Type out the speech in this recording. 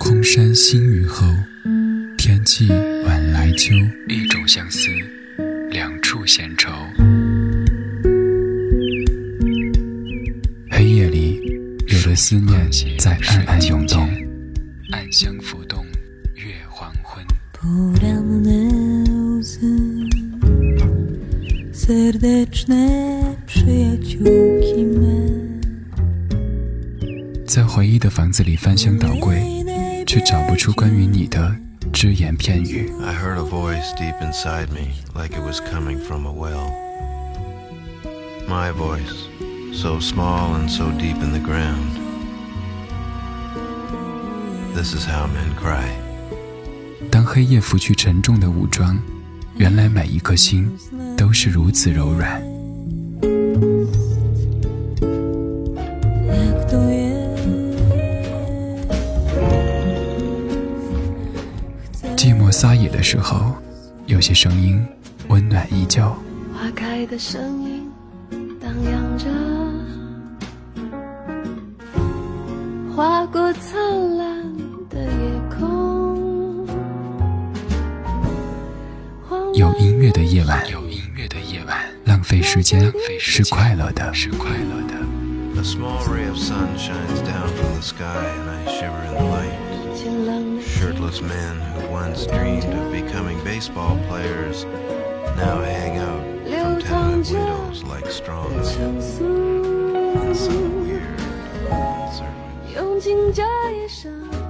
空山新雨后，天气晚来秋。一种相思，两处闲愁。黑夜里，有的思念在暗暗涌动，暗香浮动，月黄昏。在回忆的房子里翻箱倒柜，却找不出关于你的只言片语。I heard a voice deep inside me, like it was coming from a well. My voice, so small and so deep in the ground. This is how men cry. 当黑夜拂去沉重的武装，原来每一颗心都是如此柔软。撒野的时候，有些声音温暖依旧。花开的声音荡漾着，划过灿烂的夜空。有音乐的夜晚，有音乐的夜晚，浪费时间是快乐的，是快乐的。A small ray of sun shines down from the sky, and I shiver in the light. Shirtless men who once dreamed of becoming baseball players now hang out from tenement windows like strong in some weird, uncertain.